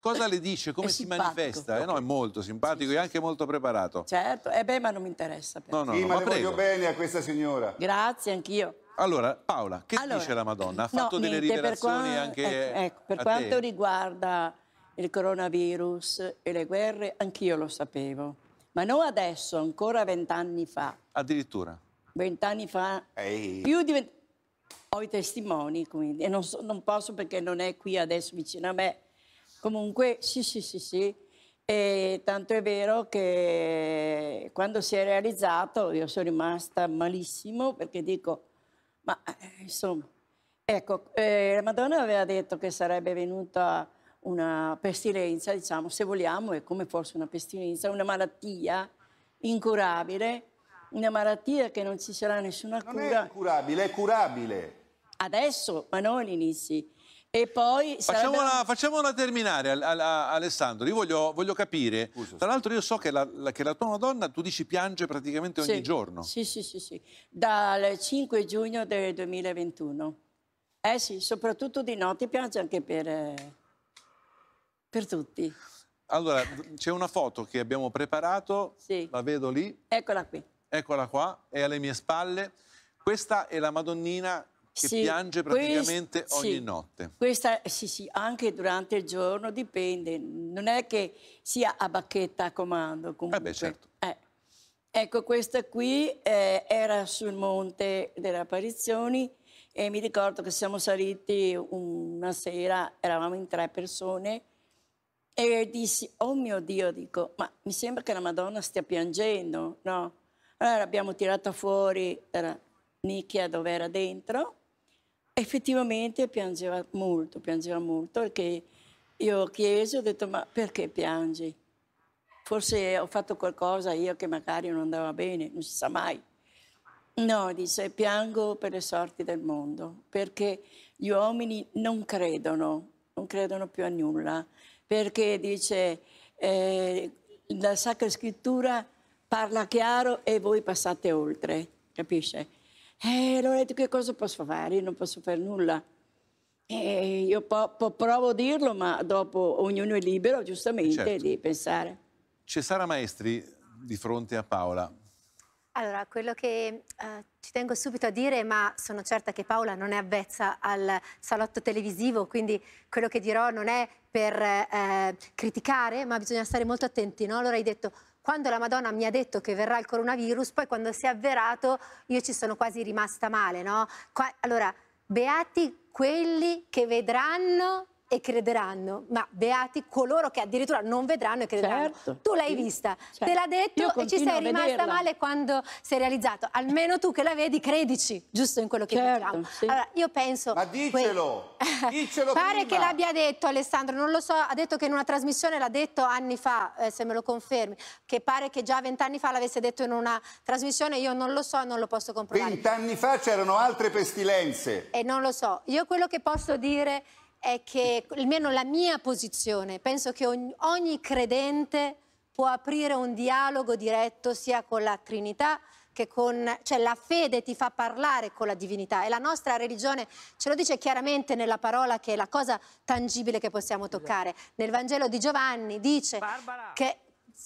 Cosa le dice? Come si manifesta? Eh, no, è molto simpatico e anche molto preparato. Certo, e beh, ma non mi interessa. però. No, no, sì, no, ma ma le prego. voglio bene a questa signora. Grazie, anch'io. Allora, Paola, che Allora, dice la Madonna? Ha no, fatto delle niente, per rivelazioni qua- anche ecco, ecco, per a quanto te? riguarda il coronavirus e le guerre, anch'io lo sapevo. Ma non adesso, ancora vent'anni fa. Addirittura. Vent'anni fa, Ehi. più di vent- Ho i testimoni, quindi, e non, so- non posso perché non è qui adesso vicino a me. Comunque, sì, sì, sì, sì. E tanto è vero che quando si è realizzato io sono rimasta malissimo perché dico, ma eh, insomma, ecco, eh, la Madonna aveva detto che sarebbe venuta una pestilenza, diciamo, se vogliamo, è come fosse una pestilenza, una malattia incurabile, una malattia che non ci sarà nessuna Non cura è curabile, è curabile. adesso, ma non all'inizio. E poi sarebbe- Facciamola, facciamola terminare, Al- Al- Alessandro. Io voglio, voglio capire. Scusa, Tra l'altro, io so che la, la- che la tua Madonna, tu dici, piange praticamente ogni Sì, giorno. Sì, sì, sì, sì. Dal 5 giugno del 2021. Eh sì, soprattutto di notte piange anche per, per tutti. Allora, c'è una foto che abbiamo preparato, Sì. la vedo lì, Eccola qui. eccola qua, è alle mie spalle. Questa è la Madonnina che Sì, piange quest- praticamente ogni sì. notte. Questa, sì, sì, anche durante il giorno dipende. Non è che sia a bacchetta a comando. Comunque. Eh beh, certo. Eh. Ecco, questa qui eh, era sul monte delle apparizioni e mi ricordo che siamo saliti una sera, eravamo in tre persone e dissi, oh mio Dio, dico, ma mi sembra che la Madonna stia piangendo, no? Allora abbiamo tirato fuori la nicchia dove era dentro effettivamente piangeva molto, piangeva molto perché io ho chiesto, ho detto ma perché piangi? Forse ho fatto qualcosa io che magari non andava bene, non si sa mai. No, dice, piango per le sorti del mondo, perché gli uomini non credono, non credono più a nulla, perché dice, eh, la Sacra Scrittura parla chiaro e voi passate oltre, capisce? E allora ho detto, che cosa posso fare? Io non posso fare nulla. E io po- po- provo a dirlo, ma dopo ognuno è libero, giustamente, Certo. di pensare. C'è Sara Maestri di fronte a Paola. Allora, quello che eh, ci tengo subito a dire, ma sono certa che Paola non è avvezza al salotto televisivo, quindi quello che dirò non è per eh, criticare, ma bisogna stare molto attenti. No? Allora hai detto, quando la Madonna mi ha detto che verrà il coronavirus, poi quando si è avverato io ci sono quasi rimasta male. No? Qua- allora, beati quelli che vedranno e crederanno, ma beati coloro che addirittura non vedranno e crederanno. Certo, tu l'hai sì. vista, Certo. te l'ha detto e ci sei rimasta male quando si è realizzato. Almeno tu che la vedi, credici, giusto in quello che Certo, diciamo. sì. Allora, io penso... Ma dicelo, dicelo Pare prima. che l'abbia detto Alessandro, non lo so, ha detto che in una trasmissione l'ha detto anni fa, eh, se me lo confermi, che pare che già vent'anni fa l'avesse detto in una trasmissione, io non lo so, non lo posso comprovare. Vent'anni fa c'erano altre pestilenze. E non lo so. Io quello che posso dire è che, almeno la mia posizione, penso che ogni, ogni credente può aprire un dialogo diretto sia con la Trinità che con... cioè la fede ti fa parlare con la divinità e la nostra religione ce lo dice chiaramente nella parola che è la cosa tangibile che possiamo toccare. Nel Vangelo di Giovanni dice Barbara. che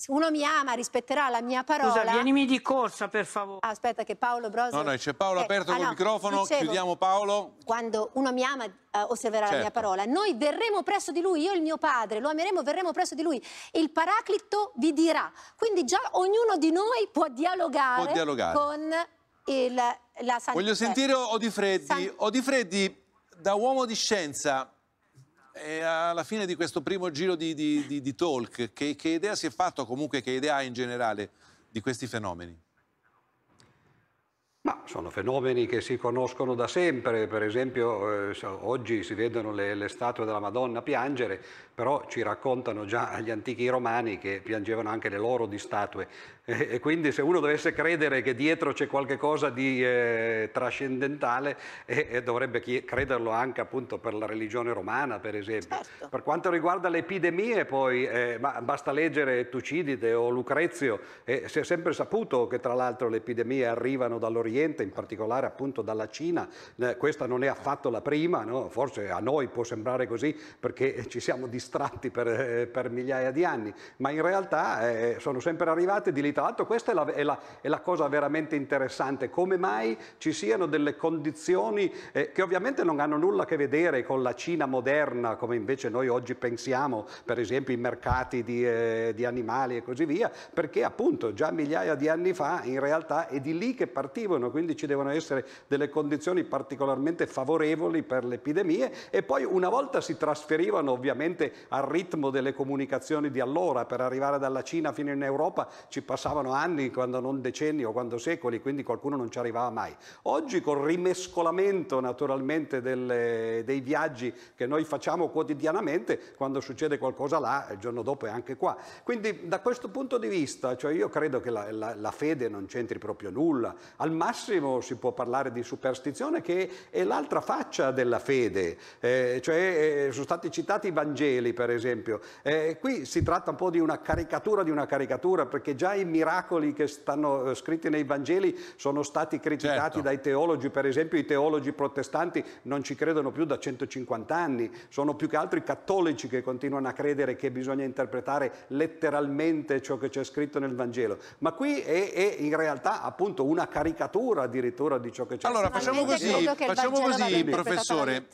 uno mi ama, rispetterà la mia parola. Scusa, vienimi di corsa, per favore. Ah, aspetta che Paolo Broso... No, no, c'è Paolo Eh, aperto ah, col no, microfono, dicevo- chiudiamo Paolo. quando uno mi ama eh, osserverà la mia Certo. parola. Noi verremo presso di lui, io e il mio padre, lo ameremo, verremo presso di lui. Il paraclito vi dirà. Quindi già ognuno di noi può dialogare, Può dialogare. con il, la santità. Voglio sentire Odifreddi. San- Odifreddi, da uomo di scienza, e alla fine di questo primo giro di, di- di- di talk, che, che idea si è fatto, comunque che idea ha in generale di questi fenomeni? Sono fenomeni che si conoscono da sempre, per esempio eh, oggi si vedono le, le statue della Madonna piangere, però ci raccontano già gli antichi romani che piangevano anche le loro di statue e, e quindi se uno dovesse credere che dietro c'è qualche cosa di eh, trascendentale eh, dovrebbe crederlo anche appunto per la religione romana per esempio. Certo. Per quanto riguarda le epidemie poi eh, basta leggere Tucidide o Lucrezio, si è sempre saputo che tra l'altro le epidemie arrivano dall'Oriente Oriente, in particolare appunto dalla Cina, eh, questa non è affatto la prima, no? forse a noi può sembrare così perché ci siamo distratti per, eh, per migliaia di anni, ma in realtà eh, sono sempre arrivate di lì. Tra l'altro questa è la, è, la, è la, cosa veramente interessante, come mai ci siano delle condizioni eh, che ovviamente non hanno nulla a che vedere con la Cina moderna, come invece noi oggi pensiamo, per esempio i mercati di, eh, di animali e così via, perché appunto già migliaia di anni fa in realtà è di lì che partivano, quindi ci devono essere delle condizioni particolarmente favorevoli per le epidemie e poi una volta si trasferivano ovviamente al ritmo delle comunicazioni di allora, per arrivare dalla Cina fino in Europa ci passavano anni, quando non decenni o quando secoli, quindi qualcuno non ci arrivava mai. Oggi col rimescolamento naturalmente delle, dei viaggi che noi facciamo quotidianamente, quando succede qualcosa là, il giorno dopo è anche qua. Quindi da questo punto di vista, cioè io credo che la, la, la fede non c'entri proprio nulla, al massimo si può parlare di superstizione che è l'altra faccia della fede, eh, cioè eh, sono stati citati i Vangeli per esempio, eh, qui si tratta un po' di una caricatura di una caricatura perché già i miracoli che stanno eh, scritti nei Vangeli sono stati criticati certo. dai teologi, per esempio i teologi protestanti non ci credono più da 150 anni, sono più che altro i cattolici che continuano a credere che bisogna interpretare letteralmente ciò che c'è scritto nel Vangelo, ma qui è, è in realtà appunto una caricatura addirittura di ciò che c'è allora, facciamo così, facciamo così professore.